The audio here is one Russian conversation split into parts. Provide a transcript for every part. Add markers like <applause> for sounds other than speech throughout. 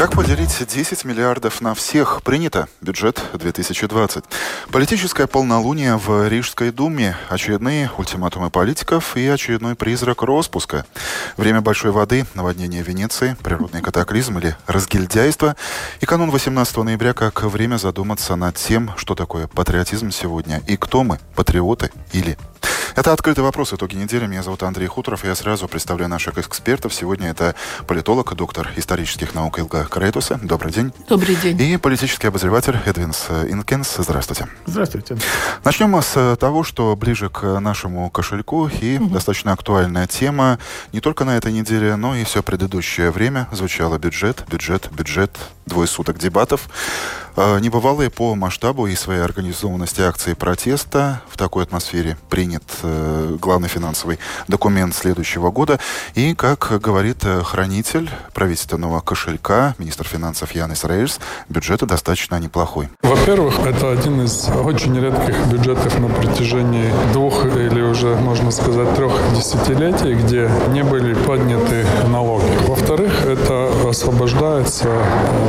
Как поделить 10 миллиардов на всех? Принято. Бюджет 2020. Политическое полнолуние в Рижской думе. Очередные ультиматумы политиков и очередной призрак распуска. Время большой воды, наводнение Венеции, природный катаклизм или разгильдяйство. И канун 18 ноября как время задуматься над тем, что такое патриотизм сегодня и кто мы, патриоты или это «Открытый вопрос. Итоги недели». Меня зовут Андрей Хуторов. Я сразу представляю наших экспертов. Сегодня это политолог, доктор исторических наук Илга Крейтуса. Добрый день. Добрый день. И политический обозреватель Эдвинс Инкенс. Здравствуйте. Здравствуйте. Начнем с того, что ближе к нашему кошельку и угу. достаточно актуальная тема. Не только на этой неделе, но и все предыдущее время звучало бюджет, бюджет, бюджет, двое суток дебатов. А, небывалые по масштабу и своей организованности акции протеста в такой атмосфере принят э, главный финансовый документ следующего года. И, как говорит э, хранитель правительственного кошелька, министр финансов Янис Рейерс, бюджет достаточно неплохой. Во-первых, это один из очень редких бюджетов на протяжении двух или уже, можно сказать, трех десятилетий, где не были подняты налоги. Во-вторых, это освобождается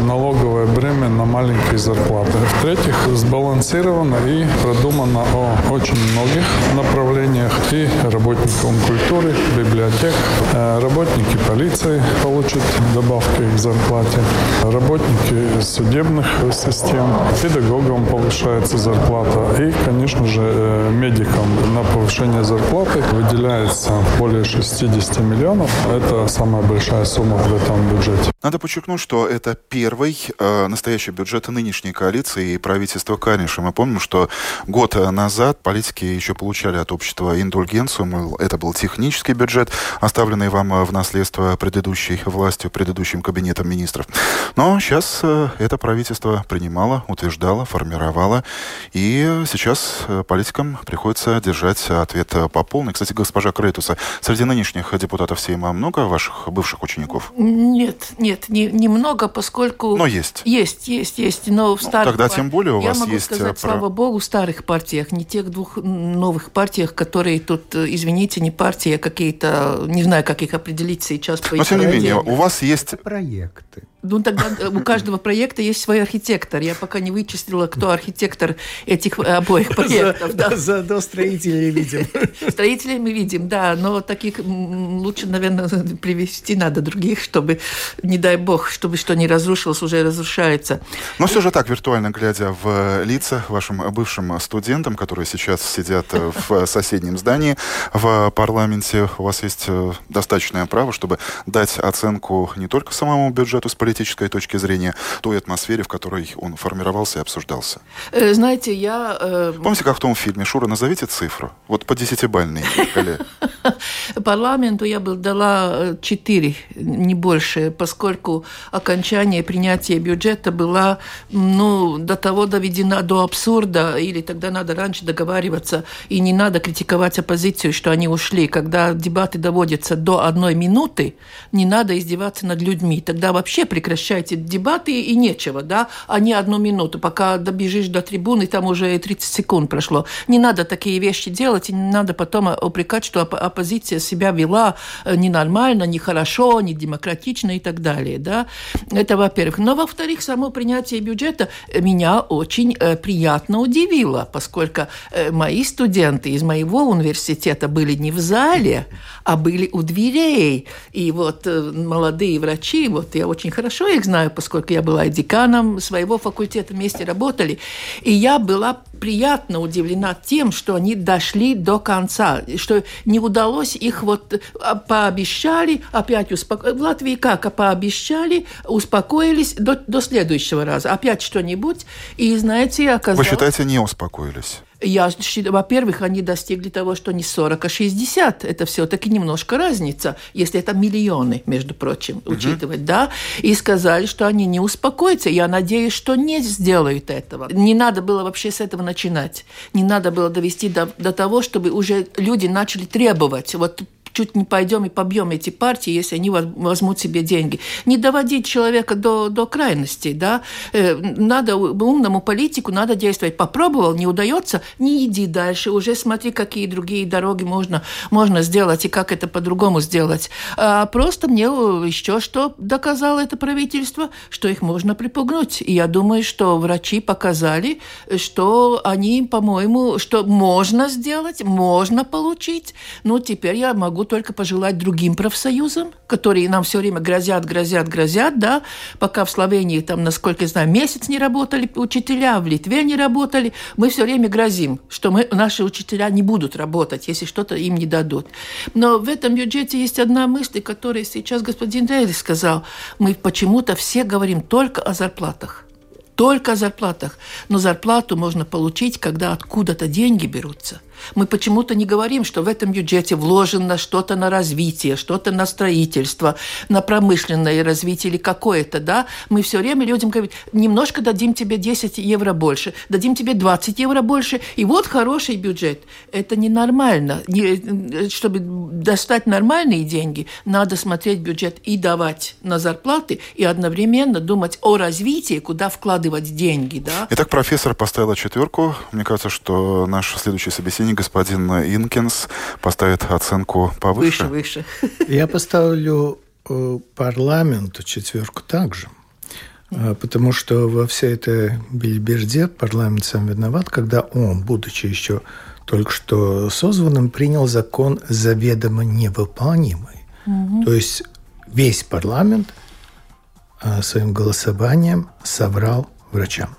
налоговое бремя на маленькие зарплаты. В-третьих, сбалансировано и продумано о очень многих направлениях. И работникам культуры, библиотек, э, работники полиции получат добавки к зарплате, работники судебных систем, педагогам повышается зарплата и, конечно же, э, медикам на повышение зарплаты выделяется более 60 миллионов. Это самая большая сумма в этом бюджете. Надо подчеркнуть, что это первый э, настоящий бюджет нынешней коалиции и правительства Каниша. Мы помним, что год назад политики еще получали от общества индульгенцию. Мол, это был технический бюджет, оставленный вам в наследство предыдущей властью, предыдущим кабинетом министров. Но сейчас э, это правительство принимало, утверждало, формировало. И сейчас э, политикам приходится держать ответ по полной. Кстати, госпожа Крейтуса, среди нынешних депутатов Сейма много ваших бывших учеников? Нет, нет нет, не, немного, поскольку... Но есть. Есть, есть, есть. Но в ну, старых Тогда тем более у я вас могу есть... сказать, про... слава богу, в старых партиях, не тех двух новых партиях, которые тут, э, извините, не партии, а какие-то... Не знаю, как их определить сейчас. По Но тем не менее, у вас есть... Проекты. Ну, тогда э, у каждого проекта есть свой архитектор. Я пока не вычислила, кто архитектор этих обоих проектов. Да. Зато строителей видим. <laughs> Строителей мы видим, да, но таких лучше, наверное, <laughs> привести надо других, чтобы, не дай бог, чтобы что не разрушилось, уже разрушается. Но все же так, виртуально глядя в лица вашим бывшим студентам, которые сейчас сидят в соседнем здании в парламенте, у вас есть э, достаточное право, чтобы дать оценку не только самому бюджету с политической точки зрения, той атмосфере, в которой он формировался и обсуждался? Э, знаете, я... Э... Помните, как в том фильме «Шура, назовите цифру»? Вот по десятибальной шкале. <laughs> Парламенту я бы дала 4, э, не больше, поскольку окончание принятия бюджета было ну, до того доведено до абсурда, или тогда надо раньше договариваться, и не надо критиковать оппозицию, что они ушли. Когда дебаты доводятся до одной минуты, не надо издеваться над людьми. Тогда вообще при прекращайте дебаты и нечего, да, а не одну минуту, пока добежишь до трибуны, там уже 30 секунд прошло. Не надо такие вещи делать, и не надо потом упрекать, что оппозиция себя вела э, ненормально, нехорошо, не демократично и так далее, да. Это во-первых. Но во-вторых, само принятие бюджета меня очень э, приятно удивило, поскольку э, мои студенты из моего университета были не в зале, а были у дверей. И вот молодые врачи, вот я очень хорошо хорошо их знаю, поскольку я была и деканом своего факультета, вместе работали. И я была приятно удивлена тем, что они дошли до конца, что не удалось их вот а, пообещали, опять успокоились. В Латвии как? А пообещали, успокоились до, до следующего раза. Опять что-нибудь. И, знаете, оказалось... Вы считаете, не успокоились? Я, во-первых, они достигли того, что не 40, а 60. Это все-таки немножко разница, если это миллионы, между прочим, угу. учитывать, да. И сказали, что они не успокоятся. Я надеюсь, что не сделают этого. Не надо было вообще с этого начинать. Не надо было довести до, до того, чтобы уже люди начали требовать. Вот чуть не пойдем и побьем эти партии, если они возьмут себе деньги. Не доводить человека до, до крайностей, да. Э, надо умному политику, надо действовать. Попробовал, не удается, не иди дальше, уже смотри, какие другие дороги можно, можно сделать и как это по-другому сделать. А просто мне еще что доказало это правительство, что их можно припугнуть. И я думаю, что врачи показали, что они, по-моему, что можно сделать, можно получить. Ну, теперь я могу могу только пожелать другим профсоюзам, которые нам все время грозят, грозят, грозят, да, пока в Словении, там, насколько я знаю, месяц не работали учителя, в Литве не работали, мы все время грозим, что мы, наши учителя не будут работать, если что-то им не дадут. Но в этом бюджете есть одна мысль, которую сейчас господин Рейли сказал. Мы почему-то все говорим только о зарплатах только о зарплатах. Но зарплату можно получить, когда откуда-то деньги берутся – мы почему-то не говорим, что в этом бюджете вложено что-то на развитие, что-то на строительство, на промышленное развитие или какое-то, да. Мы все время людям говорим, немножко дадим тебе 10 евро больше, дадим тебе 20 евро больше, и вот хороший бюджет. Это ненормально. Не, чтобы достать нормальные деньги, надо смотреть бюджет и давать на зарплаты, и одновременно думать о развитии, куда вкладывать деньги, да. Итак, профессор поставила четверку. Мне кажется, что наш следующий собеседник времени господин Инкинс поставит оценку повыше. Выше, выше. <laughs> Я поставлю э, парламенту четверку также. Э, потому что во всей этой бельберде парламент сам виноват, когда он, будучи еще только что созванным, принял закон заведомо невыполнимый. Угу. То есть весь парламент э, своим голосованием соврал врачам.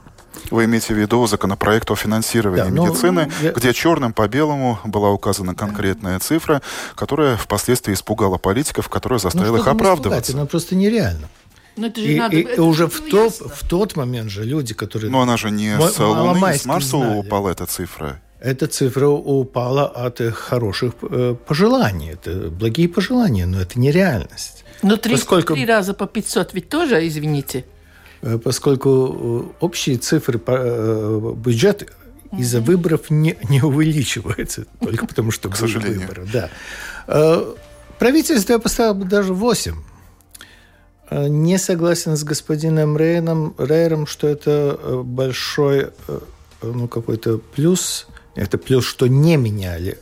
Вы имеете в виду законопроект о финансировании да, ну, медицины, я... где черным по белому была указана конкретная цифра, которая впоследствии испугала политиков, которая заставила ну, их оправдываться. Это просто нереально. Но ну, это же и, надо, и это уже в, то, в тот момент же люди, которые... Но она же не с Луны, не с Марса знали. упала эта цифра. Эта цифра упала от хороших э, пожеланий. Это благие пожелания, но это не реальность. Но три, Поскольку... три раза по 500 ведь тоже, извините. Э, поскольку э, общие цифры э, бюджета из-за выборов не, не увеличиваются, только потому что к сожалению. выборы. Да. Правительство я поставил бы даже 8. Не согласен с господином Рейном, Рейером, что это большой ну, какой-то плюс. Это плюс, что не меняли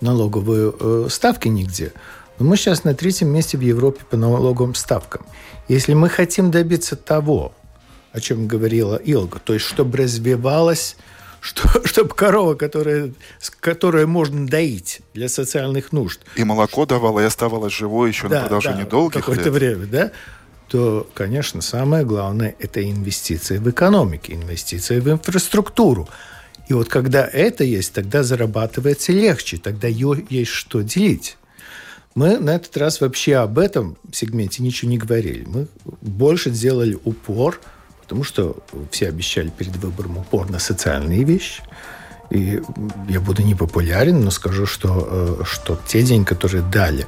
налоговые ставки нигде. Но мы сейчас на третьем месте в Европе по налоговым ставкам. Если мы хотим добиться того, о чем говорила Илга, то есть чтобы развивалась что, <laughs> чтобы корова, которая, которую можно доить для социальных нужд. И молоко давала, и оставалась живой еще да, на продолжение да, долгих какое-то время, да? то, конечно, самое главное – это инвестиции в экономику, инвестиции в инфраструктуру. И вот когда это есть, тогда зарабатывается легче, тогда ее есть что делить. Мы на этот раз вообще об этом сегменте ничего не говорили. Мы больше сделали упор, потому что все обещали перед выбором упор на социальные вещи. И я буду непопулярен, но скажу, что, э, что те деньги, которые дали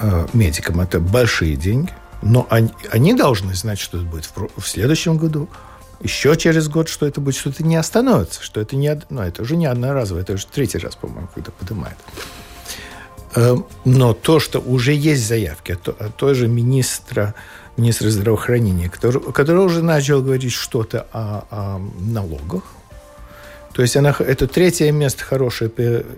э, медикам, это большие деньги. Но они, они должны знать, что это будет в, в следующем году, еще через год, что это будет, что это не остановится, что это не, ну, это уже не одноразово, это уже третий раз, по-моему, когда поднимает. Э, но то, что уже есть заявки от той же министра, министра здравоохранения, который, который уже начал говорить что-то о, о налогах, то есть она, это третье место хорошее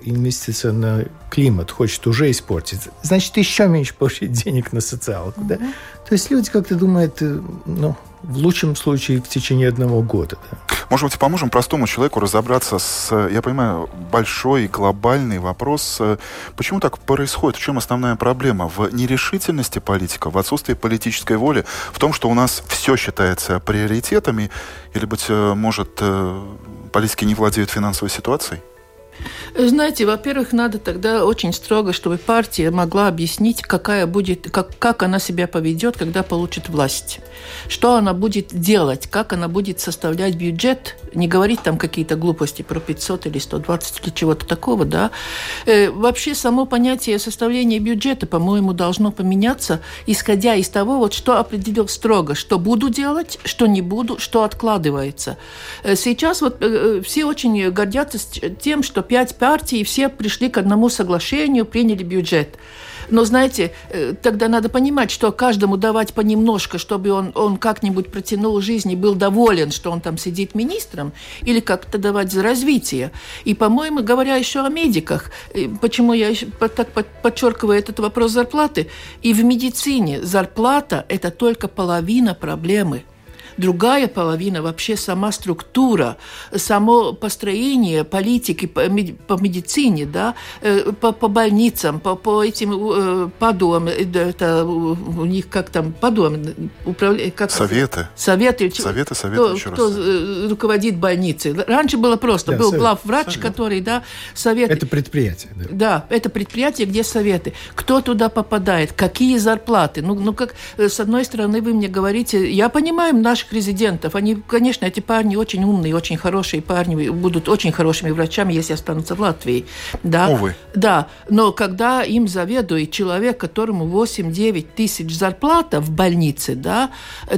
инвестиция на климат хочет уже испортить. Значит, еще меньше получить денег на социалку. Mm-hmm. Да? То есть люди как-то думают, э, ну, в лучшем случае в течение одного года. Да. Может быть, поможем простому человеку разобраться с, я понимаю, большой глобальный вопрос, э, почему так происходит, в чем основная проблема? В нерешительности политика, в отсутствии политической воли, в том, что у нас все считается приоритетами, или, быть э, может, политики не владеют финансовой ситуацией? Знаете, во-первых, надо тогда очень строго, чтобы партия могла объяснить, какая будет, как, как она себя поведет, когда получит власть. Что она будет делать, как она будет составлять бюджет, не говорить там какие-то глупости про 500 или 120 или чего-то такого, да. Э, вообще само понятие составления бюджета, по-моему, должно поменяться, исходя из того, вот что определил строго, что буду делать, что не буду, что откладывается. Э, сейчас вот э, все очень гордятся тем, что пять партий все пришли к одному соглашению, приняли бюджет. Но, знаете, э, тогда надо понимать, что каждому давать понемножко, чтобы он, он как-нибудь протянул жизнь и был доволен, что он там сидит министром, или как-то давать за развитие. И, по-моему, говоря еще о медиках, э, почему я так подчеркиваю этот вопрос зарплаты, и в медицине зарплата – это только половина проблемы – Другая половина вообще сама структура, само построение политики по, по медицине, да, э, по, по больницам, по, по этим э, подуам, э, это у них как там подуам управление, как советы, советы, советы, советы, кто, еще кто раз. руководит больницей. Раньше было просто, да, был совет, главврач, совет. который, да, совет. Это предприятие. Да. да, это предприятие, где советы. Кто туда попадает, какие зарплаты? Ну, ну как с одной стороны вы мне говорите, я понимаю наших наших резидентов, они, конечно, эти парни очень умные, очень хорошие парни, будут очень хорошими врачами, если останутся в Латвии. Да, Увы. Да, но когда им заведует человек, которому 8-9 тысяч зарплата в больнице, да,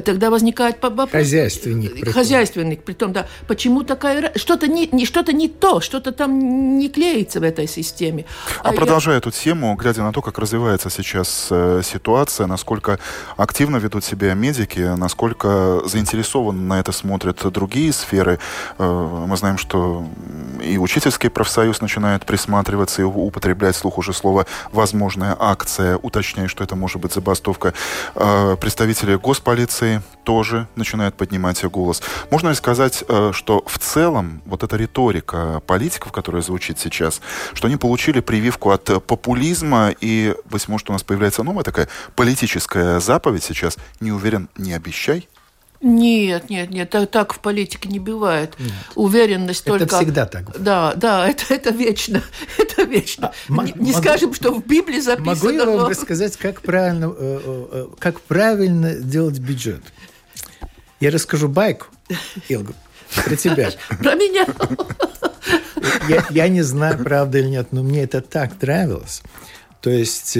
тогда возникает вопрос. Хозяйственник. Притом. Хозяйственник, при том, да. Почему такая... Что-то не, не, что-то не то, что-то там не клеится в этой системе. А, а продолжая я... эту тему, глядя на то, как развивается сейчас э, ситуация, насколько активно ведут себя медики, насколько заинтересованно на это смотрят другие сферы. Э, мы знаем, что и учительский профсоюз начинает присматриваться и употреблять слух уже слово «возможная акция», уточняя, что это может быть забастовка. Э, представители госполиции тоже начинают поднимать голос. Можно ли сказать, э, что в целом вот эта риторика политиков, которая звучит сейчас, что они получили прививку от популизма, и, быть может, у нас появляется новая такая политическая заповедь сейчас «не уверен, не обещай»? Нет, нет, нет, так, так в политике не бывает. Нет. Уверенность это только... Это всегда так. Да, да, <laughs> это, это вечно, <laughs> это вечно. А, не не скажем, что в Библии записано. Могу я вам рассказать, как правильно, э, э, э, как правильно делать бюджет? Я расскажу байку, Илгу, про тебя. <laughs> Про меня. Я, я не знаю, правда или нет, но мне это так нравилось. То есть...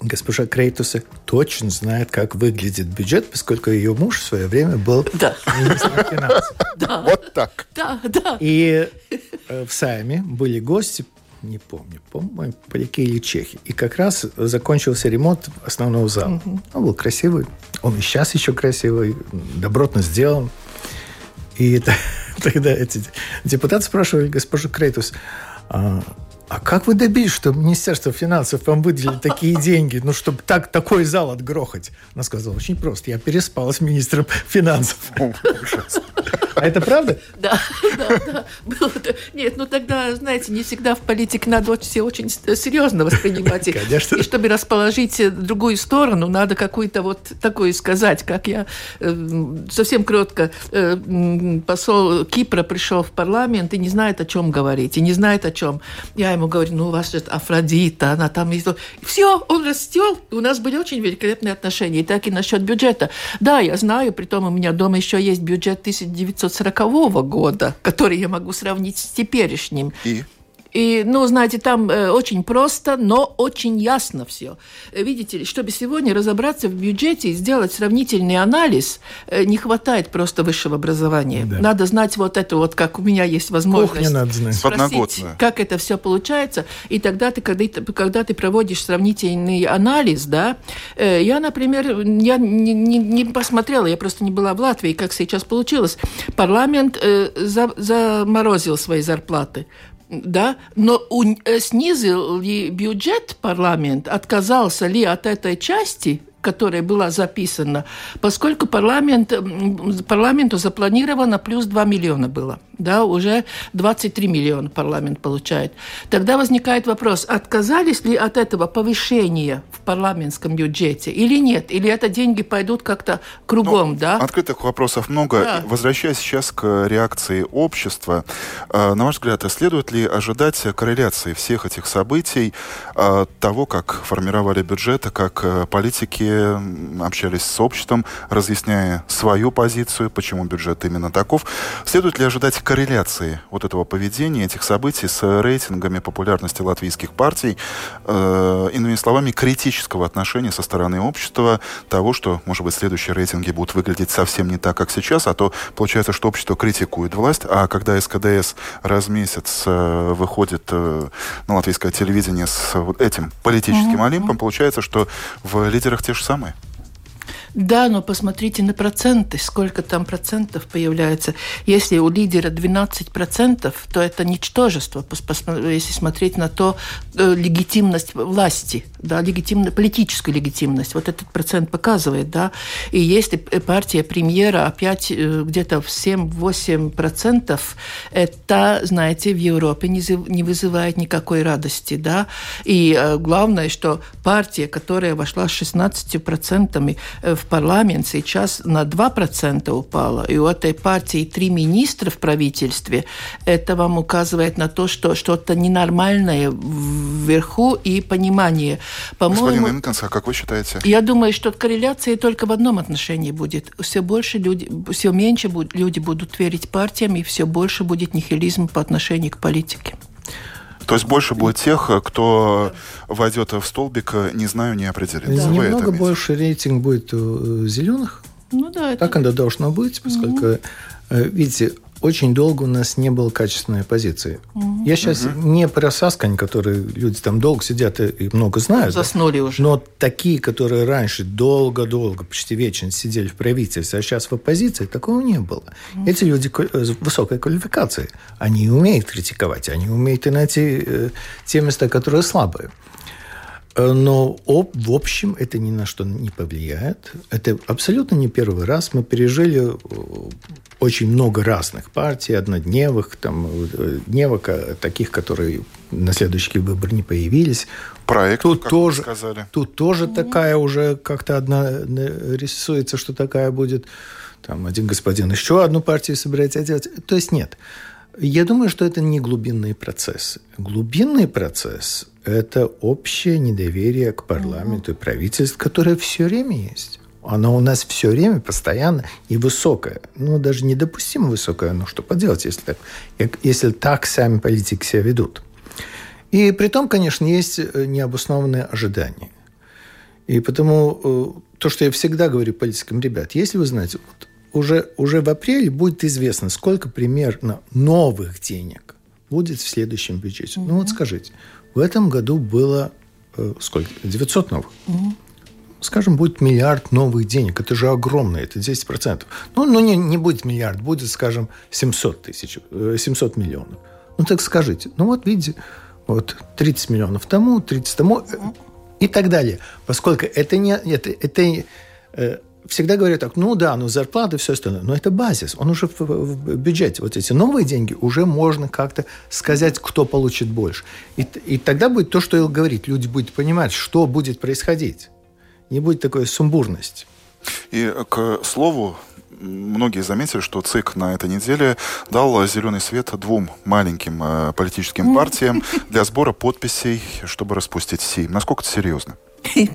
Госпожа Крейтуса точно знает, как выглядит бюджет, поскольку ее муж в свое время был да. министром финансов. <laughs> Да. Вот так. Да, да. И э, в Сайме были гости, не помню, по-моему, поляки или чехи. И как раз закончился ремонт основного зала. Угу. Он был красивый, он и сейчас еще красивый, добротно сделан. И <laughs> тогда эти депутаты спрашивали госпожу Крейтус, а как вы добились, что Министерство финансов вам выделили такие <laughs> деньги, ну, чтобы так, такой зал отгрохать? Она сказала, очень просто. Я переспала с министром финансов. А это правда? <laughs> Да, да, да. Нет, ну тогда, знаете, не всегда в политике надо все очень серьезно воспринимать. Конечно. И чтобы расположить другую сторону, надо какую-то вот такую сказать, как я э, совсем кротко э, посол Кипра пришел в парламент и не знает, о чем говорить, и не знает, о чем. Я ему говорю, ну, у вас же Афродита, она там... Все, он растел, у нас были очень великолепные отношения. И так и насчет бюджета. Да, я знаю, при том у меня дома еще есть бюджет 1900 1940 года, который я могу сравнить с теперешним. И? И, ну, знаете, там э, очень просто, но очень ясно все. Э, видите ли, чтобы сегодня разобраться в бюджете и сделать сравнительный анализ, э, не хватает просто высшего образования. Да. Надо знать вот это вот, как у меня есть возможность Кухня надо знать. спросить, как это все получается. И тогда ты, когда, когда ты проводишь сравнительный анализ, да, э, я, например, я не, не, не посмотрела, я просто не была в Латвии, как сейчас получилось. Парламент э, за, заморозил свои зарплаты да, но э, снизил ли бюджет парламент, отказался ли от этой части, которая была записана, поскольку парламент, парламенту запланировано плюс 2 миллиона было да, уже 23 миллиона парламент получает. Тогда возникает вопрос, отказались ли от этого повышения в парламентском бюджете или нет? Или это деньги пойдут как-то кругом, ну, да? Открытых вопросов много. Да. Возвращаясь сейчас к реакции общества, э, на ваш взгляд, следует ли ожидать корреляции всех этих событий, э, того, как формировали бюджеты, как э, общались с обществом, разъясняя свою позицию, почему бюджет именно таков? Следует ли ожидать корреляции вот этого поведения, этих событий с рейтингами популярности латвийских партий, э, иными словами, критического отношения со стороны общества, того, что, может быть, следующие рейтинги будут выглядеть совсем не так, как сейчас, а то получается, что общество критикует власть, а когда СКДС раз в месяц э, выходит э, на латвийское телевидение с вот этим политическим mm-hmm. олимпом, получается, что в лидерах те же самые. Да, но посмотрите на проценты, сколько там процентов появляется. Если у лидера 12 процентов, то это ничтожество, если смотреть на то э, легитимность власти, да, легитимно, политическую легитимность. Вот этот процент показывает, да. И если партия премьера опять э, где-то в 7-8 процентов, это, знаете, в Европе не, не вызывает никакой радости, да. И э, главное, что партия, которая вошла с 16 процентами в в парламент сейчас на 2% упала, и у этой партии три министра в правительстве, это вам указывает на то, что что-то ненормальное вверху и понимание. Господин Инканс, а как вы считаете? Я думаю, что корреляция только в одном отношении будет. Все больше люди, все меньше люди будут верить партиям, и все больше будет нихилизм по отношению к политике. То есть больше будет тех, кто войдет в столбик, не знаю, не определен. Да. Немного больше рейтинг будет у зеленых. Ну да. Это... Так оно должно быть, поскольку, угу. видите, очень долго у нас не было качественной позиции. Угу. Я сейчас угу. не про Саскань, которые люди там долго сидят и много знают. Заснули да, уже. Но такие, которые раньше долго-долго, почти вечно сидели в правительстве, а сейчас в оппозиции, такого не было. Угу. Эти люди э, с высокой квалификацией. Они умеют критиковать, они умеют и найти э, те места, которые слабые. Э, но в общем это ни на что не повлияет. Это абсолютно не первый раз. Мы пережили э, очень много разных партий, однодневых, там, э, дневок, таких, которые на следующий выбор не появились. Проект, тут как тоже, сказали. Тут тоже mm-hmm. такая уже как-то одна рисуется, что такая будет. Там один господин еще одну партию собирается делать. То есть нет. Я думаю, что это не глубинный процесс. Глубинный процесс – это общее недоверие к парламенту и правительству, которое все время есть. Оно у нас все время постоянно и высокое. Ну, даже недопустимо высокое. Ну, что поделать, если так, если так сами политики себя ведут. И при том, конечно, есть э, необоснованные ожидания. И потому э, то, что я всегда говорю политикам, ребят, если вы знаете, вот уже, уже в апреле будет известно, сколько примерно новых денег будет в следующем бюджете. Угу. Ну вот скажите, в этом году было э, сколько? 900 новых. Угу. Скажем, будет миллиард новых денег. Это же огромно, это 10%. Ну, ну не, не будет миллиард, будет, скажем, 700 тысяч, 700 э, миллионов. Ну так скажите, ну вот видите, вот 30 миллионов тому, 30 тому угу. и так далее. Поскольку это не... Это, это, э, всегда говорят так, ну да, ну зарплаты, все остальное, но это базис, он уже в, в бюджете. Вот эти новые деньги уже можно как-то сказать, кто получит больше. И, и тогда будет то, что Ил говорит, люди будут понимать, что будет происходить. Не будет такой сумбурности. И к слову, многие заметили, что ЦИК на этой неделе дал зеленый свет двум маленьким э, политическим партиям <laughs> для сбора подписей, чтобы распустить Сейм. Насколько это серьезно?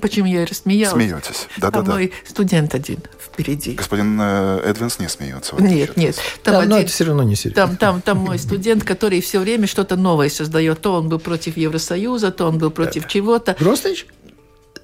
Почему я рассмеялась? Смеетесь. Да, да, да. мой студент один впереди. Господин э, Эдвинс не смеется. Нет, нет. Там да, один, но это все равно не серьезно. Там, там, там мой студент, который все время что-то новое создает. То он был против Евросоюза, то он был против чего-то. Гростович?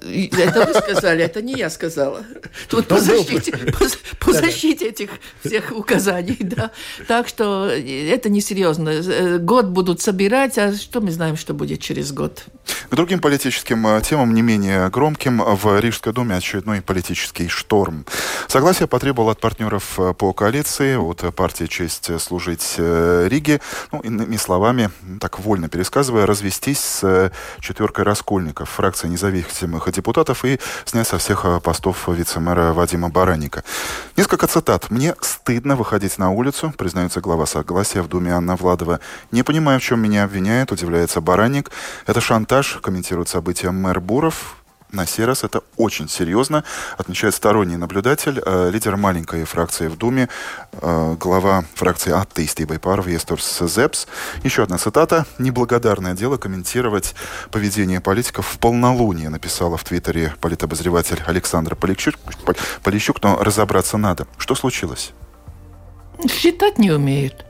Это вы сказали, это не я сказала. Тут по защите, по, по защите этих всех указаний, да. Так что это несерьезно. Год будут собирать, а что мы знаем, что будет через год? К другим политическим э, темам, не менее громким, в Рижской думе очередной политический шторм. Согласие потребовал от партнеров э, по коалиции, от партии «Честь служить э, Риге», ну, иными словами, так вольно пересказывая, развестись с четверкой раскольников, фракции независимых депутатов и снять со всех постов вице-мэра Вадима Бараника. Несколько цитат. «Мне стыдно выходить на улицу», признается глава согласия в Думе Анна Владова. «Не понимаю, в чем меня обвиняют», удивляется Бараник. «Это шантаж», комментирует события мэр Буров. На сей раз это очень серьезно, отмечает сторонний наблюдатель, э, лидер маленькой фракции в Думе, э, глава фракции Аттеисты Байпаров Есторс Зепс. Еще одна цитата. «Неблагодарное дело комментировать поведение политиков в полнолуние», написала в Твиттере политобозреватель Александр Полищук, Полищук, но разобраться надо. Что случилось? Считать не умеют.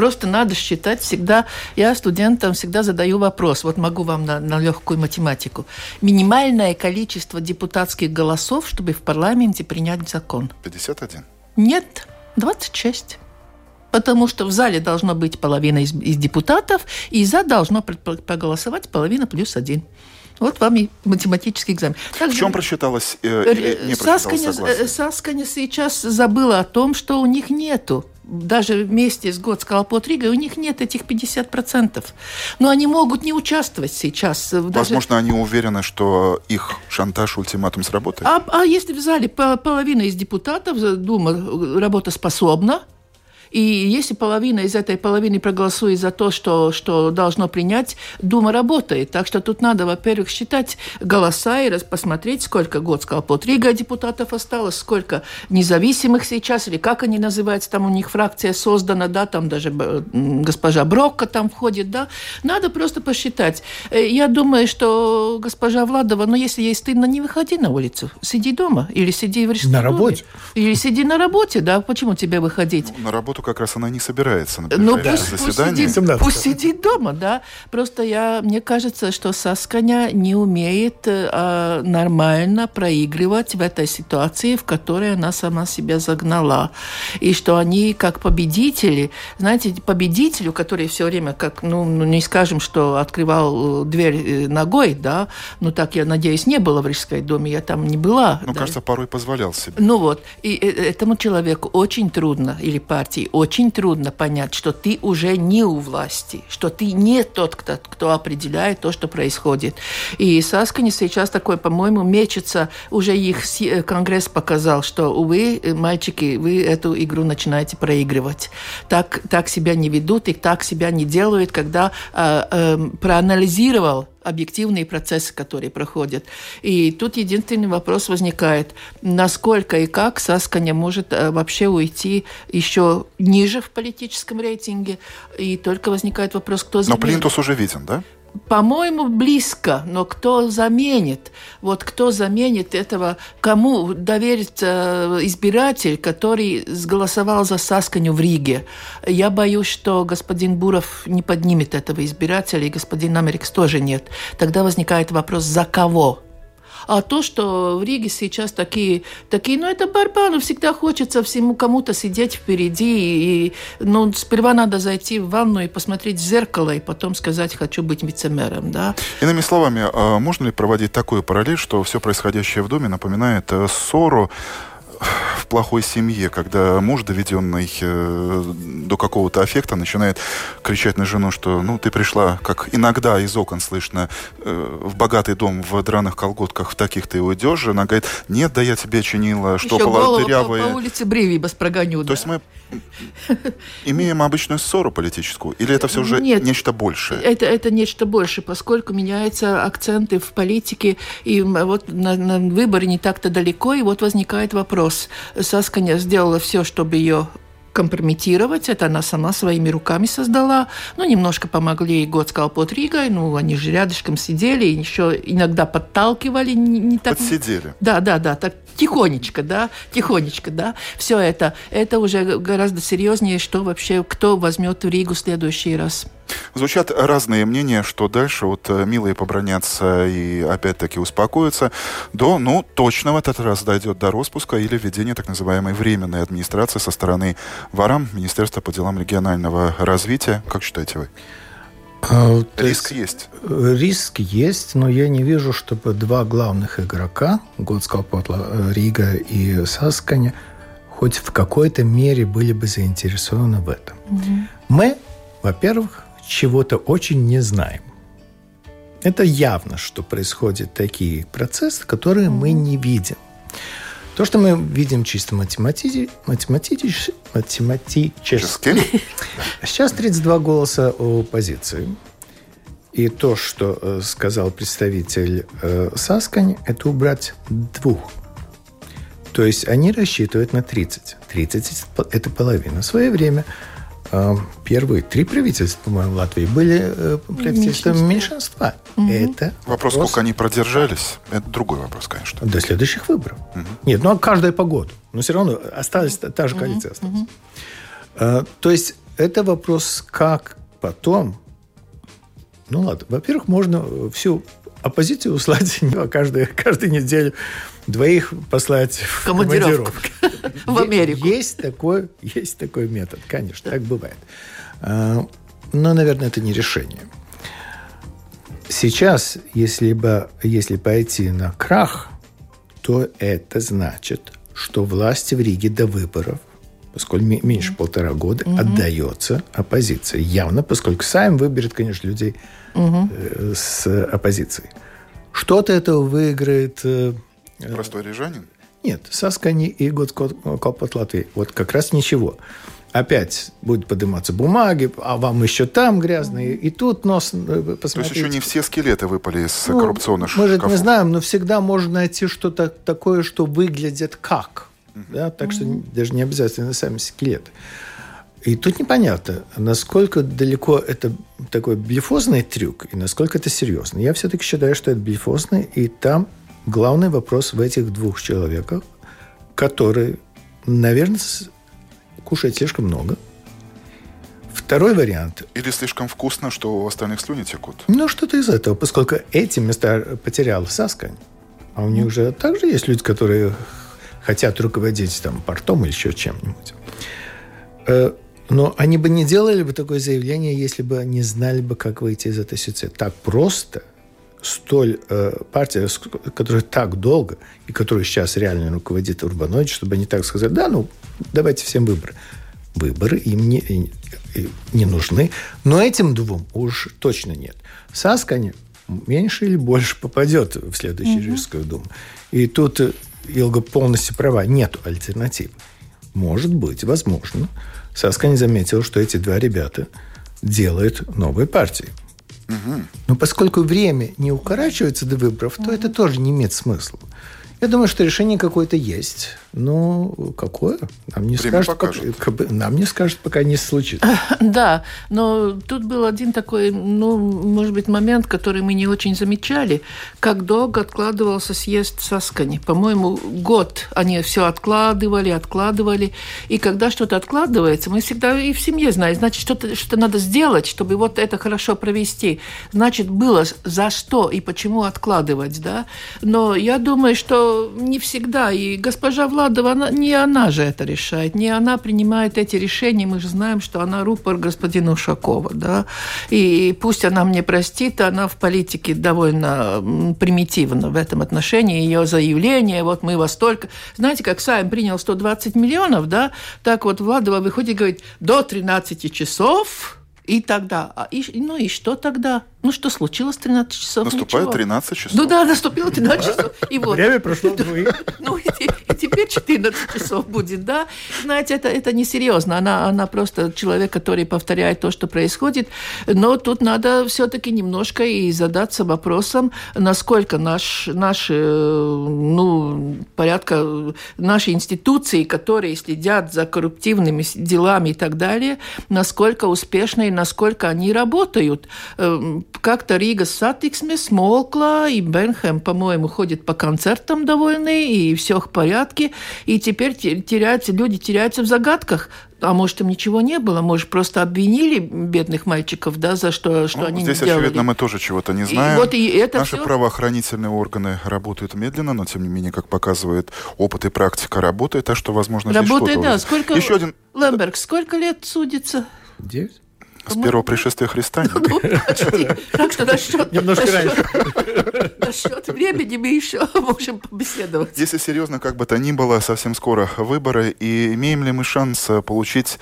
Просто надо считать всегда. Я студентам всегда задаю вопрос. Вот могу вам на, на легкую математику. Минимальное количество депутатских голосов, чтобы в парламенте принять закон. 51? Нет, 26 потому что в зале должно быть половина из, из депутатов, и за должно проголосовать половина плюс один. Вот вам и математический экзамен. Также, в чем просчиталась? Э, не Сасканя, Сасканя сейчас забыла о том, что у них нету даже вместе с год Скалпот Рига, у них нет этих 50%. Но они могут не участвовать сейчас. Возможно, даже... они уверены, что их шантаж, ультиматум сработает? А, а если в зале половина из депутатов, Дума работоспособна, и если половина из этой половины проголосует за то, что, что должно принять, Дума работает. Так что тут надо, во-первых, считать голоса и посмотреть, сколько год сказал, по три депутатов осталось, сколько независимых сейчас, или как они называются, там у них фракция создана, да, там даже госпожа Брокко там входит, да. Надо просто посчитать. Э, я думаю, что госпожа Владова, ну, если ей стыдно, не выходи на улицу, сиди дома, или сиди в ресторане. На работе. Или сиди на работе, да, почему тебе выходить? На работу работу как раз она не собирается на ну, пусть, заседание. Пусть сидит, пусть сидит дома, да. Просто я, мне кажется, что Сасканя не умеет э, нормально проигрывать в этой ситуации, в которой она сама себя загнала. И что они как победители, знаете, победителю, который все время, как, ну, ну не скажем, что открывал э, дверь э, ногой, да, ну так, я надеюсь, не было в Рижской доме, я там не была. Ну, да. кажется, порой позволял себе. Ну вот, и э, этому человеку очень трудно, или партии, очень трудно понять, что ты уже не у власти, что ты не тот, кто, кто определяет то, что происходит. И Саскани сейчас такой, по-моему, мечется, уже их э, Конгресс показал, что, увы, мальчики, вы эту игру начинаете проигрывать. Так, так себя не ведут и так себя не делают, когда э, э, проанализировал объективные процессы, которые проходят. И тут единственный вопрос возникает, насколько и как Сасканя может э, вообще уйти еще ниже в политическом рейтинге, и только возникает вопрос, кто заменит. Но Плинтус уже виден, да? По-моему, близко, но кто заменит? Вот кто заменит этого? Кому доверится избиратель, который сголосовал за Сасканю в Риге? Я боюсь, что господин Буров не поднимет этого избирателя, и господин Америкс тоже нет. Тогда возникает вопрос, за кого? А то, что в Риге сейчас такие, такие, ну, это борьба, ну, всегда хочется всему кому-то сидеть впереди. И, ну, сперва надо зайти в ванну и посмотреть в зеркало, и потом сказать, хочу быть вице-мэром, да. Иными словами, а можно ли проводить такую параллель, что все происходящее в доме напоминает э, ссору в плохой семье, когда муж, доведенный э, до какого-то аффекта, начинает кричать на жену, что ну ты пришла, как иногда из окон слышно, э, в богатый дом в драных колготках, в таких ты уйдешь. Жена говорит, нет, да я тебе чинила, что было дырявое. По, по улице Бривибас прогоню. То да. есть мы имеем обычную ссору политическую? Или это все уже Нет, нечто большее? Это, это нечто большее, поскольку меняются акценты в политике, и вот на, на выборы не так-то далеко, и вот возникает вопрос. Сасканя сделала все, чтобы ее компрометировать. Это она сама своими руками создала. Ну, немножко помогли год под Ригой. Ну, они же рядышком сидели, еще иногда подталкивали. Не, не так... Подсидели. Да, да, да. Так тихонечко, да, тихонечко, да. Все это, это уже гораздо серьезнее, что вообще, кто возьмет в Ригу в следующий раз. Звучат разные мнения, что дальше вот э, милые побронятся и опять-таки успокоятся, до, ну, точно в этот раз дойдет до распуска или введения так называемой временной администрации со стороны ВАРАМ, Министерства по делам регионального развития. Как считаете вы? А, риск есть? Э, риск есть, но я не вижу, чтобы два главных игрока, Готскалпотла, э, Рига и Сасканя, хоть в какой-то мере были бы заинтересованы в этом. Угу. Мы, во-первых, чего-то очень не знаем. Это явно, что происходят такие процессы, которые мы не видим. То, что мы видим чисто математически, математически, математически. Сейчас 32 голоса о оппозиции. И то, что э, сказал представитель э, Саскань, это убрать двух. То есть они рассчитывают на 30. 30 – это половина. В свое время первые три правительства, по-моему, в Латвии были э, правительствами меньшинства. Угу. Это вопрос, вопрос, сколько они продержались, это другой вопрос, конечно. До следующих выборов. Угу. Нет, ну а каждая по году. Но все равно осталась та же коалиция. Угу. Осталась. Угу. То есть это вопрос, как потом ну ладно, во-первых, можно всю оппозицию <laughs> услать каждую, каждую неделю, двоих послать в командировку. <laughs> В Америку. Есть такой, есть такой метод, конечно, так бывает. А, но, наверное, это не решение. Сейчас, если, бы, если пойти на крах, то это значит, что власти в Риге до выборов поскольку меньше полтора года, угу. отдается оппозиции. Явно, поскольку Сайм выберет, конечно, людей угу. с оппозицией. Что-то этого выиграет... Э, Простой рижанин? Нет, Саскани и Godskopot Латвии. Вот как раз ничего. Опять будут подниматься бумаги, а вам еще там грязные, и тут нос посмотрите. То есть еще не все скелеты выпали из ну, коррупционных Мы же не знаем, но всегда можно найти что-то такое, что выглядит как. Да? Так что даже не обязательно сами скелеты. И тут непонятно, насколько далеко это такой блефозный трюк и насколько это серьезно. Я все-таки считаю, что это блефозный, и там главный вопрос в этих двух человеках, которые, наверное, кушают слишком много. Второй вариант. Или слишком вкусно, что у остальных слюни текут. Ну, что-то из этого, поскольку эти места потерял Саскань. А у них же также есть люди, которые хотят руководить там портом или еще чем-нибудь. Э, но они бы не делали бы такое заявление, если бы не знали бы, как выйти из этой ситуации. Так просто столь э, партия, которая так долго и которая сейчас реально руководит Урбанович, чтобы они так сказали, да, ну, давайте всем выборы. Выборы им не, не нужны. Но этим двум уж точно нет. Саскани меньше или больше попадет в следующую mm Рижскую думу. И тут Илга полностью права, нет альтернатив. Может быть, возможно, Саска не заметил, что эти два ребята делают новые партии. Угу. Но поскольку время не укорачивается до выборов, то это тоже не имеет смысла. Я думаю, что решение какое-то есть. Но какое? Нам не Время скажут, покажет. как, нам не скажут, пока не случится. <laughs> Да, но тут был один такой, ну, может быть, момент, который мы не очень замечали. Как долго откладывался съезд Саскани? По-моему, год они все откладывали, откладывали. И когда что-то откладывается, мы всегда и в семье знаем, значит, что-то что надо сделать, чтобы вот это хорошо провести. Значит, было за что и почему откладывать, да? Но я думаю, что не всегда. И госпожа Владова, она, не она же это решает, не она принимает эти решения. Мы же знаем, что она рупор господина Ушакова. Да? И пусть она мне простит, она в политике довольно примитивна в этом отношении. Ее заявление, вот мы вас только... Знаете, как Сайм принял 120 миллионов, да? Так вот Владова выходит и говорит, до 13 часов и тогда, а и, ну и что тогда? Ну что случилось 13 часов? Наступает Ничего. 13 часов. Ну да, наступило 13 часов. И вот. Время прошло вдвое. <laughs> Ну и, и теперь 14 часов будет, да. Знаете, это, это несерьезно. Она, она просто человек, который повторяет то, что происходит. Но тут надо все-таки немножко и задаться вопросом, насколько наш, наши, ну, порядка, наши институции, которые следят за корруптивными делами и так далее, насколько успешно и насколько они работают. Как-то Рига сатиксме смолкла, и Бенхэм, по-моему, ходит по концертам довольный, и все в порядке. И теперь теряются, люди теряются в загадках а может, там ничего не было, может, просто обвинили бедных мальчиков, да, за что, что ну, они здесь, не делали. очевидно, мы тоже чего-то не знаем. И вот и это Наши все... правоохранительные органы работают медленно, но, тем не менее, как показывает опыт и практика, работает, так что, возможно, работает, здесь что-то... Работает, да. Сколько... Еще один... Лемберг, сколько лет судится? Девять. С первого пришествия Христа? <laughs> Ну, почти. Так что насчет... Немножко раньше. <laughs> Насчет времени мы еще <laughs> можем побеседовать. Если серьезно, как бы то ни было, совсем скоро выборы, и имеем ли мы шанс получить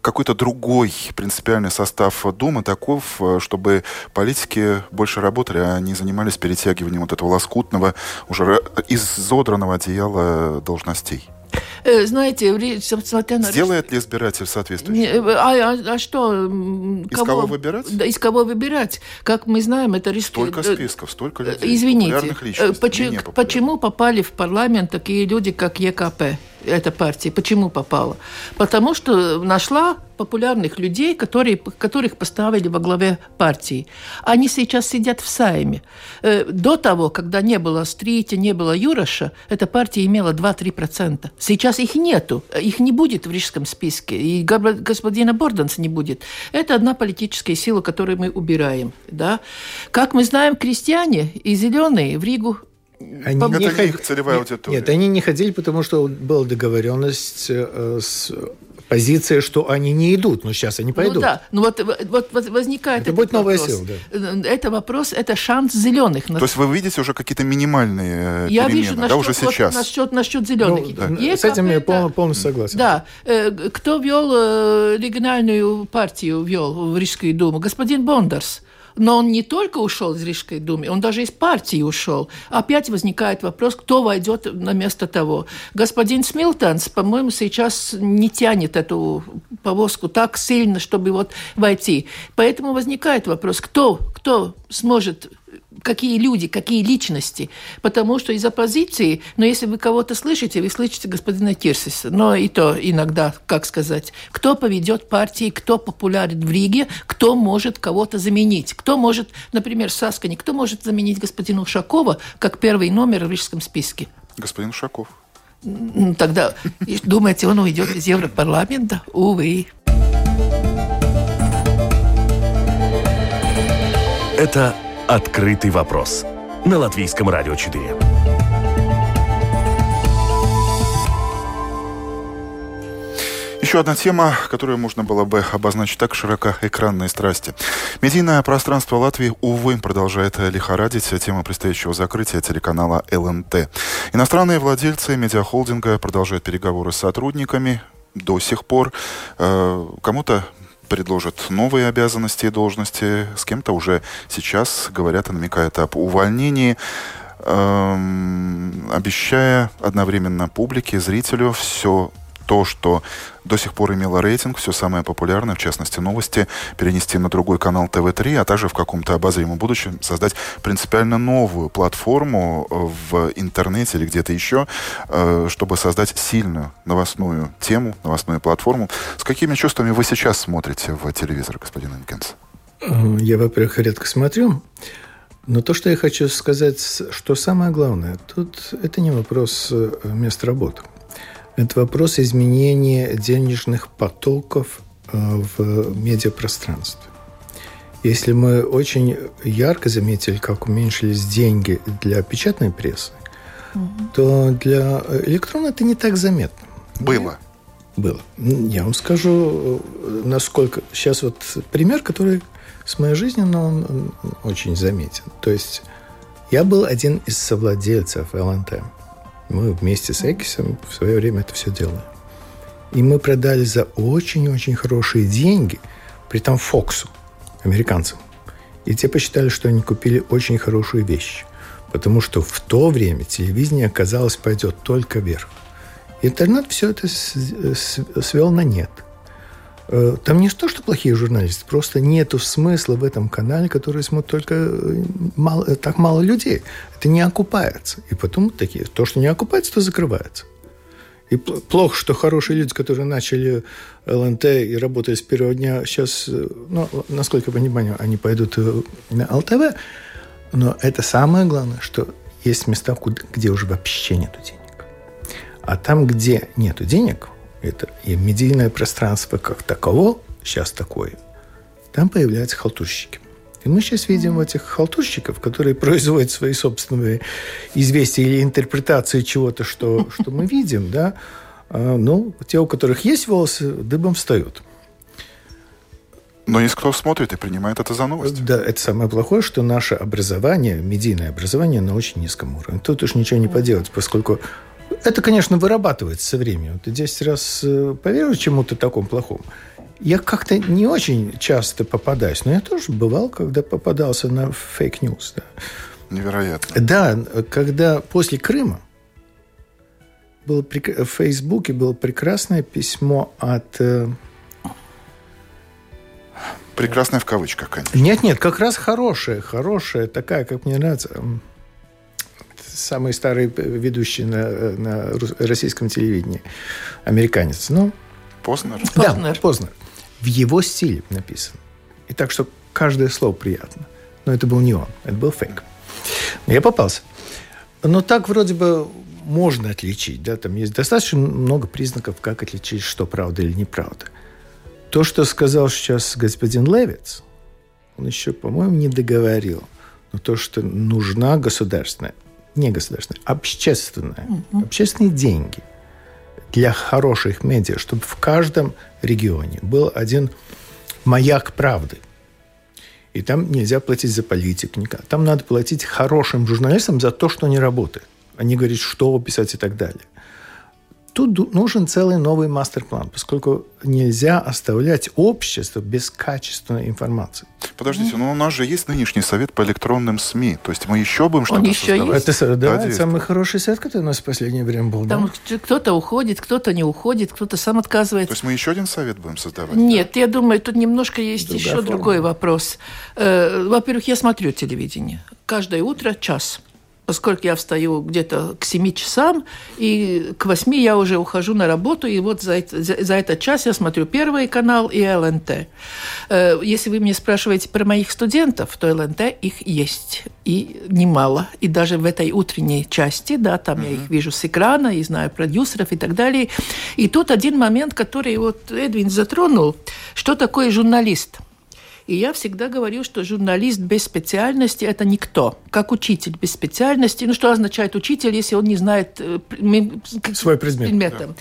какой-то другой принципиальный состав Думы таков, э, чтобы политики больше работали, а не занимались перетягиванием вот этого лоскутного, уже изодранного одеяла должностей? Э, знаете, смотря на... Сделает ли избиратель соответствующий? Э, а, а, а что? Из кого, выбирать? Да, из кого выбирать? Как мы знаем, это риски... Столько списков, столько людей, Извините, почему, почему попали в парламент такие люди, как ЕКП? Эта партия. Почему попала? Потому что нашла популярных людей, которые, которых поставили во главе партии. Они сейчас сидят в Сайме. Э, до того, когда не было Стрити, не было Юроша, эта партия имела 2-3%. Сейчас их нету. Их не будет в рижском списке. И господина Борданса не будет. Это одна политическая сила, которую мы убираем. Да? Как мы знаем, крестьяне и зеленые в Ригу они это не ход... их целевая нет, аудитория. Нет, они не ходили, потому что была договоренность э, с позиция, что они не идут, но сейчас они ну пойдут. Ну да, ну вот, вот, вот возникает это будет новая вопрос. сила, да. Это вопрос, это шанс зеленых. То есть вы видите уже какие-то минимальные Я перемены, вижу, да, насчет, уже сейчас? Вот, насчет, насчет зеленых. Ну, да. С этим я пол, полностью согласен. Да. Э, кто вел э, региональную партию, вел в Рижскую думу? Господин Бондарс. Но он не только ушел из Рижской думы, он даже из партии ушел. Опять возникает вопрос, кто войдет на место того. Господин Смилтонс, по-моему, сейчас не тянет эту повозку так сильно, чтобы вот войти. Поэтому возникает вопрос, кто, кто сможет какие люди, какие личности. Потому что из оппозиции, но если вы кого-то слышите, вы слышите господина Кирсиса. Но и то иногда, как сказать, кто поведет партии, кто популярен в Риге, кто может кого-то заменить. Кто может, например, Саскани, кто может заменить господина Ушакова как первый номер в рижском списке? Господин Ушаков. Тогда думаете, он уйдет из Европарламента? Увы. Это «Открытый вопрос» на Латвийском радио 4. Еще одна тема, которую можно было бы обозначить так широко – экранные страсти. Медийное пространство Латвии, увы, продолжает лихорадить тема предстоящего закрытия телеканала ЛНТ. Иностранные владельцы медиахолдинга продолжают переговоры с сотрудниками до сих пор. Э, кому-то предложат новые обязанности и должности, с кем-то уже сейчас говорят и намекают об увольнении, эм, обещая одновременно публике, зрителю все то, что до сих пор имело рейтинг, все самое популярное, в частности новости, перенести на другой канал ТВ-3, а также в каком-то обозримом будущем создать принципиально новую платформу в интернете или где-то еще, э, чтобы создать сильную новостную тему, новостную платформу. С какими чувствами вы сейчас смотрите в телевизор, господин Инкенс? Э, я, во-первых, редко смотрю. Но то, что я хочу сказать, что самое главное, тут это не вопрос э, мест работы. Это вопрос изменения денежных потоков э, в медиапространстве. Если мы очень ярко заметили, как уменьшились деньги для печатной прессы, угу. то для электронной это не так заметно. Было. Было. Я вам скажу, насколько... Сейчас вот пример, который с моей жизни, но он, он очень заметен. То есть я был один из совладельцев ЛНТ. Мы вместе с Экисом в свое время это все делали. И мы продали за очень-очень хорошие деньги, при том Фоксу, американцам. И те посчитали, что они купили очень хорошую вещь. Потому что в то время телевидение, оказалось, пойдет только вверх. Интернет все это свел на нет – там не то, что плохие журналисты, просто нету смысла в этом канале, который смотрит только э, мало, э, так мало людей. Это не окупается. И потом такие, то, что не окупается, то закрывается. И плохо, что хорошие люди, которые начали ЛНТ и работали с первого дня, сейчас, ну, насколько я понимаю, они пойдут на ЛТВ. Но это самое главное, что есть места, где уже вообще нету денег. А там, где нету денег, это и медийное пространство как таково, сейчас такое, там появляются халтурщики. И мы сейчас видим этих халтурщиков, которые производят свои собственные известия или интерпретации чего-то, что, что мы <laughs> видим, да, а, ну, те, у которых есть волосы, дыбом встают. Но есть кто смотрит и принимает это за новость. Да, это самое плохое, что наше образование, медийное образование на очень низком уровне. Тут уж ничего не поделать, поскольку это, конечно, вырабатывается со временем. Ты 10 раз э, поверил чему-то такому плохому, Я как-то не очень часто попадаюсь, но я тоже бывал, когда попадался на fake news. Да. Невероятно. Да, когда после Крыма было, в Фейсбуке было прекрасное письмо от... Э, Прекрасное в кавычках, конечно. Нет, нет, как раз хорошее, хорошее, такая, как мне нравится. Самый старый ведущий на, на российском телевидении, американец. Ну, Познер? Да, Познер. В его стиле написано. И так что каждое слово приятно. Но это был не он, это был фейк. Я попался. Но так вроде бы можно отличить. Да? Там есть достаточно много признаков, как отличить, что правда или неправда. То, что сказал сейчас господин Левиц, он еще, по-моему, не договорил. Но то, что нужна государственная, не государственная, общественная, угу. общественные деньги для хороших медиа, чтобы в каждом регионе был один маяк правды. И там нельзя платить за политику никак. Там надо платить хорошим журналистам за то, что они работают. Они говорят, что писать и так далее. Тут нужен целый новый мастер-план, поскольку нельзя оставлять общество без качественной информации. Подождите, но у нас же есть нынешний совет по электронным СМИ. То есть мы еще будем что-то еще создавать? Есть. Это, да, да это самый хороший совет, который у нас в последнее время был. Там да? кто-то уходит, кто-то не уходит, кто-то сам отказывается. То есть мы еще один совет будем создавать? Нет, да? я думаю, тут немножко есть Другая еще форма. другой вопрос. Э, во-первых, я смотрю телевидение. Каждое утро час поскольку я встаю где-то к 7 часам, и к 8 я уже ухожу на работу, и вот за, за, за этот час я смотрю Первый канал и ЛНТ. Э, если вы меня спрашиваете про моих студентов, то ЛНТ их есть, и немало. И даже в этой утренней части, да, там mm-hmm. я их вижу с экрана, и знаю продюсеров и так далее. И тут один момент, который вот Эдвин затронул, что такое журналист – и я всегда говорю, что журналист без специальности – это никто. Как учитель без специальности. Ну, что означает учитель, если он не знает э, свой предмет? предмета. Да.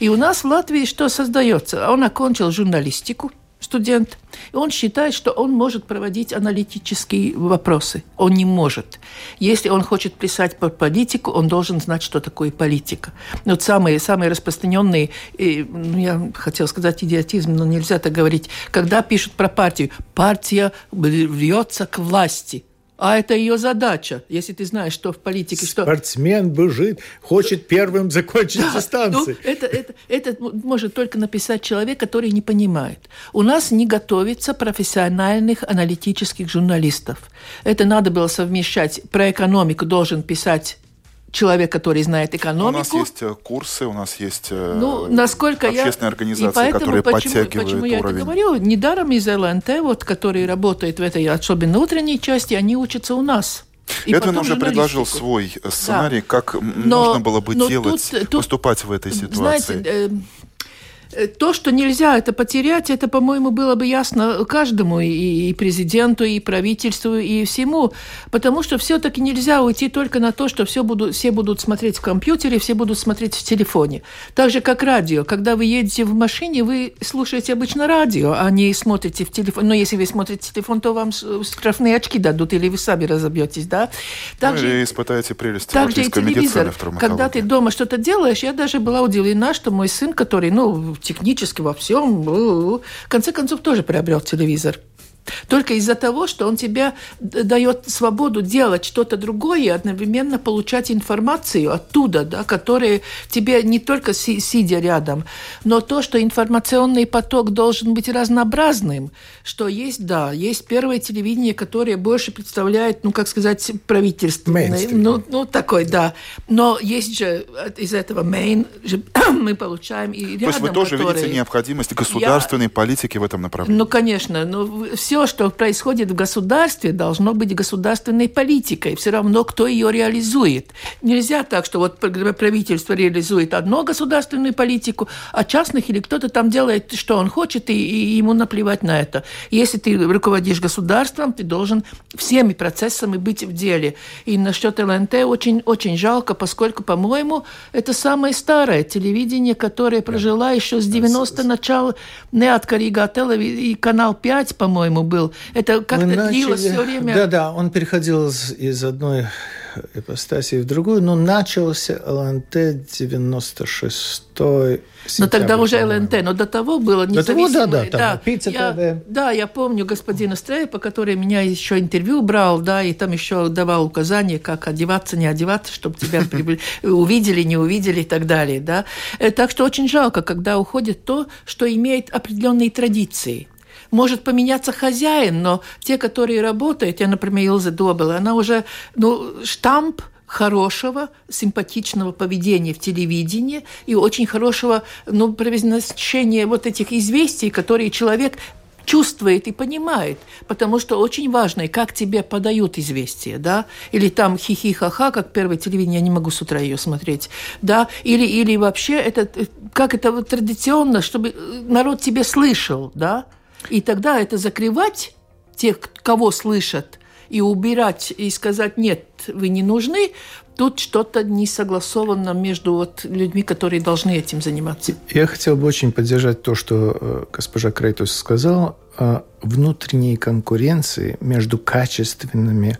И у нас в Латвии что создается? Он окончил журналистику – студент, и он считает, что он может проводить аналитические вопросы. Он не может. Если он хочет писать по политику, он должен знать, что такое политика. Вот самые, самые распространенные, ну, я хотел сказать идиотизм, но нельзя так говорить, когда пишут про партию, партия рвется к власти. А это ее задача, если ты знаешь, что в политике... Спортсмен что... бежит, хочет первым <laughs> закончить да, дистанцию. Ну, это, это, это может только написать человек, который не понимает. У нас не готовится профессиональных аналитических журналистов. Это надо было совмещать. Про экономику должен писать человек, который знает экономику. У нас есть э, курсы, у нас есть э, ну, насколько общественные я... организации, поэтому, которые почему, подтягивают почему я уровень. это говорю? Недаром из ЛНТ, вот, который работает в этой особенно утренней части, они учатся у нас. И Эдвин уже предложил свой сценарий, да. как но, нужно было бы делать, тут, поступать в этой ситуации. Знаете, э, Э, то, что нельзя это потерять, это, по-моему, было бы ясно каждому, и, президенту, и правительству, и всему. Потому что все-таки нельзя уйти только на то, что все, будут, все будут смотреть в компьютере, все будут смотреть в телефоне. Так же, как радио. Когда вы едете в машине, вы слушаете обычно радио, а не смотрите в телефон. Но если вы смотрите в телефон, то вам штрафные очки дадут, или вы сами разобьетесь, да? Так ну, же, или испытаете прелести так же и телевизор. Когда ты дома что-то делаешь, я даже была удивлена, что мой сын, который, ну, технически во всем, в конце концов тоже приобрел телевизор. Только из-за того, что он тебе дает свободу делать что-то другое и одновременно получать информацию оттуда, да, которая тебе не только си сидя рядом, но то, что информационный поток должен быть разнообразным, что есть, да, есть первое телевидение, которое больше представляет, ну, как сказать, правительственное. Ну, ну, такой, да. Но есть же из этого main, <coughs> мы получаем и рядом, То есть вы тоже которые... видите необходимость государственной Я... политики в этом направлении? Ну, конечно. Но все все, что происходит в государстве, должно быть государственной политикой. Все равно, кто ее реализует. Нельзя так, что вот правительство реализует одну государственную политику, а частных или кто-то там делает, что он хочет, и, и ему наплевать на это. Если ты руководишь государством, ты должен всеми процессами быть в деле. И насчет ЛНТ очень, очень жалко, поскольку, по-моему, это самое старое телевидение, которое прожило еще с 90 начала Неоткаригателя и канал 5, по-моему, был. Это как-то длилось все время. Да, да, он переходил из, из одной ипостаси в другую, но начался ЛНТ 96 но тогда уже ЛНТ, но до того было независимое. До того, да, да, там, Пицца я, ТВ. Да, я помню господина Стрейпа, который меня еще интервью брал, да, и там еще давал указания, как одеваться, не одеваться, чтобы тебя <laughs> увидели, не увидели и так далее, да. Э, так что очень жалко, когда уходит то, что имеет определенные традиции может поменяться хозяин, но те, которые работают, я, например, Илза Добела, она уже, ну, штамп – хорошего, симпатичного поведения в телевидении и очень хорошего ну, произношения вот этих известий, которые человек чувствует и понимает, потому что очень важно, как тебе подают известия, да, или там хихи-ха-ха, как первое телевидение, я не могу с утра ее смотреть, да, или, или вообще это, как это традиционно, чтобы народ тебе слышал, да, и тогда это закрывать тех, кого слышат, и убирать, и сказать, нет, вы не нужны, тут что-то не согласовано между вот людьми, которые должны этим заниматься. Я хотел бы очень поддержать то, что э, госпожа Крейтус сказала о внутренней конкуренции между качественными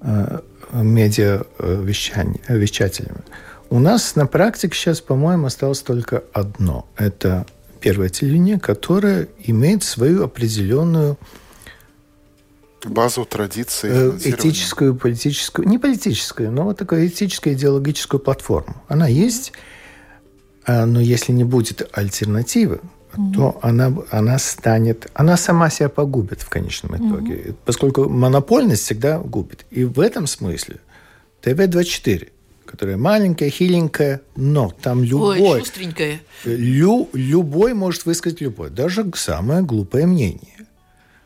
э, медиавещателями. У нас на практике сейчас, по-моему, осталось только одно. Это первое телевидение, которое имеет свою определенную Базу традиции. Э, этическую, политическую, не политическую, но вот такую этическую идеологическую платформу. Она есть, а, но если не будет альтернативы, mm то она, она станет, она сама себя погубит в конечном итоге, mm поскольку монопольность всегда губит. И в этом смысле ТВ-24, которая маленькая, хиленькая, но там любой... Ой, шустренькая. Лю, любой может высказать любой, даже самое глупое мнение.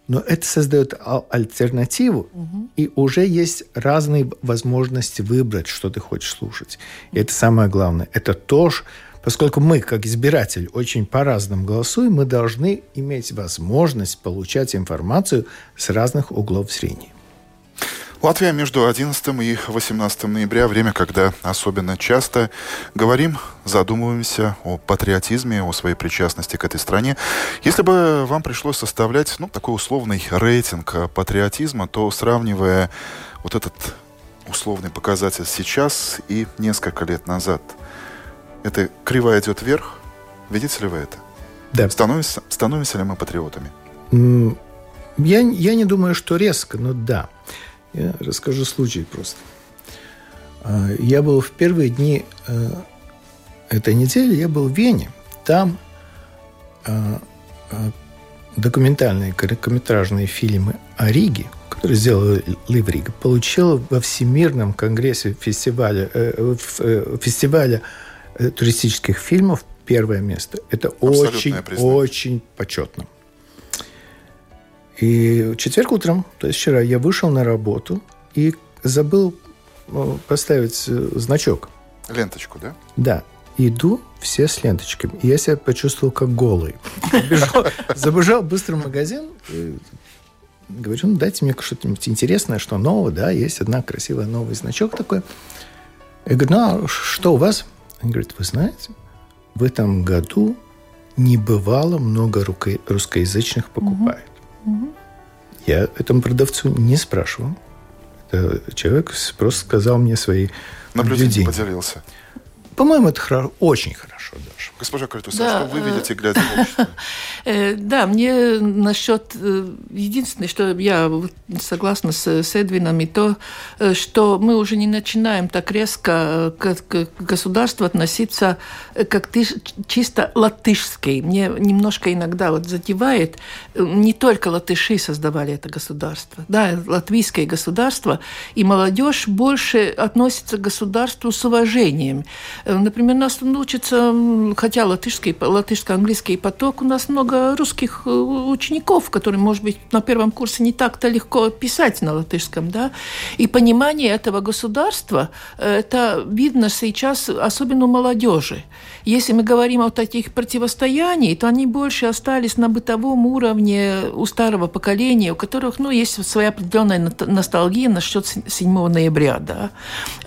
Но это создает альтернативу, угу. и уже есть разные возможности выбрать, что ты хочешь слушать. И это самое главное. Это то, поскольку мы, как избиратель, очень по-разному голосуем, мы должны иметь возможность получать информацию с разных углов зрения. Латвия между 11 и 18 ноября, время, когда особенно часто говорим, задумываемся о патриотизме, о своей причастности к этой стране. Если бы вам пришлось составлять ну, такой условный рейтинг патриотизма, то сравнивая вот этот условный показатель сейчас и несколько лет назад, эта кривая идет вверх? Видите ли вы это? Да. Становимся, становимся ли мы патриотами? Я, я не думаю, что резко, но да. Я расскажу случай просто. А, я был в первые дни э, этой недели, я был в Вене. Там а, а, документальные короткометражные фильмы о Риге, которые сделал Лив Рига, получил во Всемирном конгрессе фестиваля, э, э, фестиваля туристических фильмов первое место. Это очень-очень почетно. И в четверг утром, то есть вчера, я вышел на работу и забыл э, поставить э, значок. Ленточку, да? Да. Иду все с ленточками. И я себя почувствовал как голый. Забежал, забежал быстро в магазин и говорю, ну дайте мне что-нибудь интересное, что нового, да, есть одна красивая новый значок такой. Я говорю, ну а что у вас? Он говорит, вы знаете, в этом году не бывало много русскоязычных покупает. Я этому продавцу не спрашивал. Это человек просто сказал мне свои наблюдения. поделился. По-моему, это хоро- очень хорошо даже. Госпожа Картуса, да, что вы э, видите, глядя в общество? <laughs> Э, да, мне насчет... Э, единственное, что я согласна с, с Эдвином, и то, что мы уже не начинаем так резко к, к государству относиться как ты, чисто латышский. Мне немножко иногда вот задевает, не только латыши создавали это государство, да, латвийское государство, и молодежь больше относится к государству с уважением. Например, нас учатся, хотя латышский, латышско-английский поток, у нас много русских э, учеников, которые, может быть, на первом курсе не так-то легко писать на латышском, да, и понимание этого государства, э, это видно сейчас, особенно у молодежи. Если мы говорим о таких противостояниях, то они больше остались на бытовом уровне у старого поколения, у которых, ну, есть своя определенная ностальгия насчет 7 ноября, да.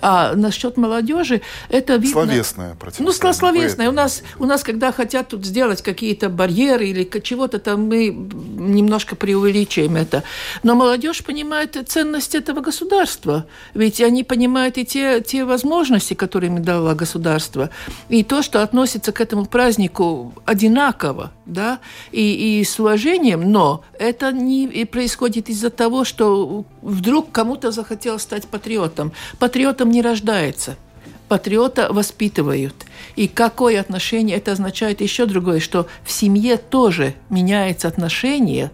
А насчет молодежи, это видно Словесное Ну, словесное. У нас, у нас, когда хотят тут сделать какие-то барьеры или чего-то там, мы немножко преувеличиваем это. Но молодежь понимает ценность этого государства. Ведь они понимают и те, те возможности, которые им дало государство. И то, что относится к этому празднику одинаково, да, и, и с уважением, но это не происходит из-за того, что вдруг кому-то захотелось стать патриотом. Патриотом не рождается патриота воспитывают. И какое отношение это означает еще другое, что в семье тоже меняется отношение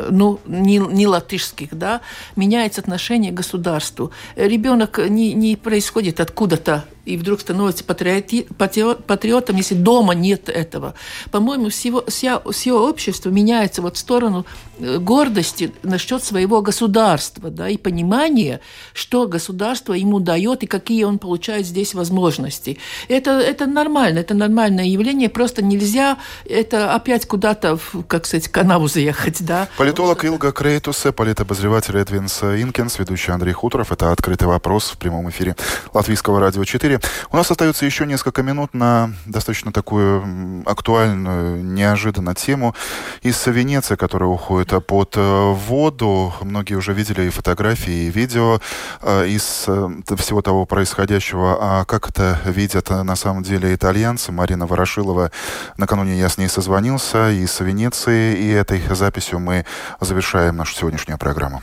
Э, ну, не, не латышских, да, меняется отношение к государству. Ребенок не, не происходит откуда-то и вдруг становится патриоти, патриотом, если дома нет этого. По-моему, всего, вся, все общество меняется вот в сторону э, гордости насчет своего государства, да, и понимания, что государство ему дает и какие он получает здесь возможности. Это, это нормально, это нормальное явление, просто нельзя это опять куда-то, как сказать, канаву заехать, да. Политолог Илга Крейтусе, политобозреватель Эдвинс Инкенс, ведущий Андрей Хуторов. Это «Открытый вопрос» в прямом эфире Латвийского радио 4. У нас остается еще несколько минут на достаточно такую актуальную, неожиданную тему из Венеции, которая уходит под э, воду. Многие уже видели и фотографии, и видео э, из э, всего того происходящего. А как это видят на самом деле итальянцы? Марина Ворошилова, накануне я с ней созвонился из Венеции, и этой записью мы завершаем нашу сегодняшнюю программу.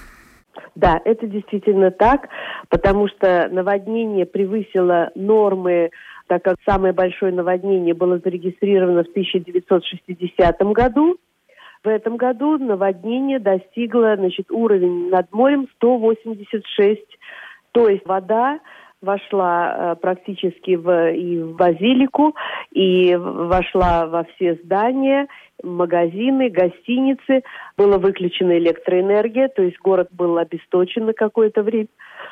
Да, это действительно так, потому что наводнение превысило нормы так как самое большое наводнение было зарегистрировано в 1960 году. В этом году наводнение достигло значит, уровень над морем 186, то есть вода вошла э, практически в, и в базилику, и вошла во все здания, магазины, гостиницы. Была выключена электроэнергия, то есть город был обесточен на какое-то время.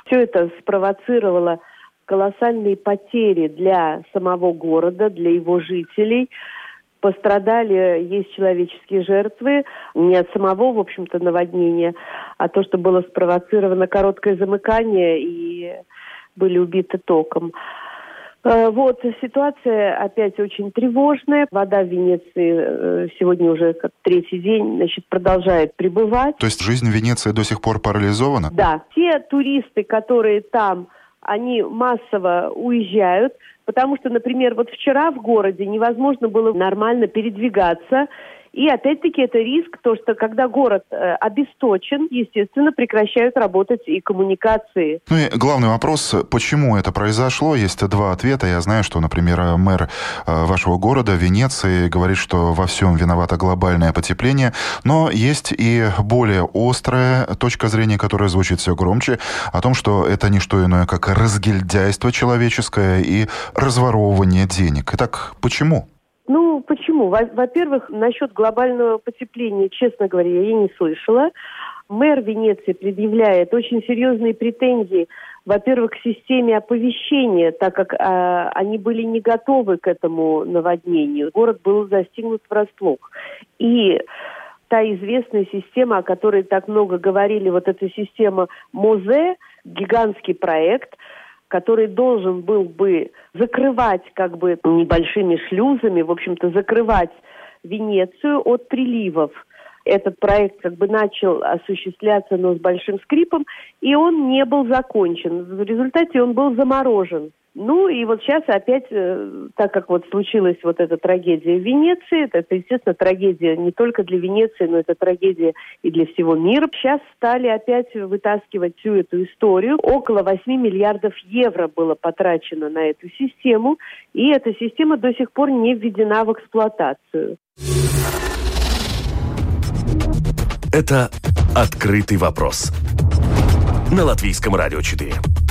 Все это спровоцировало колоссальные потери для самого города, для его жителей. Пострадали, есть человеческие жертвы, не от самого, в общем-то, наводнения, а то, что было спровоцировано короткое замыкание и были убиты током. Э, вот, ситуация опять очень тревожная. Вода в Венеции э, сегодня уже как третий день значит, продолжает прибывать. То есть жизнь в Венеции до сих пор парализована? Да. Те туристы, которые там, они массово уезжают, потому что, например, вот вчера в городе невозможно было нормально передвигаться и опять-таки это риск, то, что когда город э, обесточен, естественно, прекращают работать и коммуникации. Ну и главный вопрос, почему это произошло? Есть два ответа. Я знаю, что, например, мэр э, вашего города, Венеции, говорит, что во всем виновато глобальное потепление, но есть и более острая точка зрения, которая звучит все громче, о том, что это не что иное, как разгильдяйство человеческое и разворовывание денег. Итак, почему? Почему? Во-первых, насчет глобального потепления, честно говоря, я не слышала. Мэр Венеции предъявляет очень серьезные претензии, во-первых, к системе оповещения, так как э, они были не готовы к этому наводнению. Город был застигнут врасплох. И та известная система, о которой так много говорили, вот эта система МОЗЕ, гигантский проект – который должен был бы закрывать как бы небольшими шлюзами, в общем-то, закрывать Венецию от приливов. Этот проект как бы начал осуществляться, но с большим скрипом, и он не был закончен. В результате он был заморожен. Ну и вот сейчас опять, э, так как вот случилась вот эта трагедия в Венеции, это, естественно, трагедия не только для Венеции, но это трагедия и для всего мира. Сейчас стали опять вытаскивать всю эту историю. Около 8 миллиардов евро было потрачено на эту систему, и эта система до сих пор не введена в эксплуатацию. Это «Открытый вопрос» на Латвийском радио 4.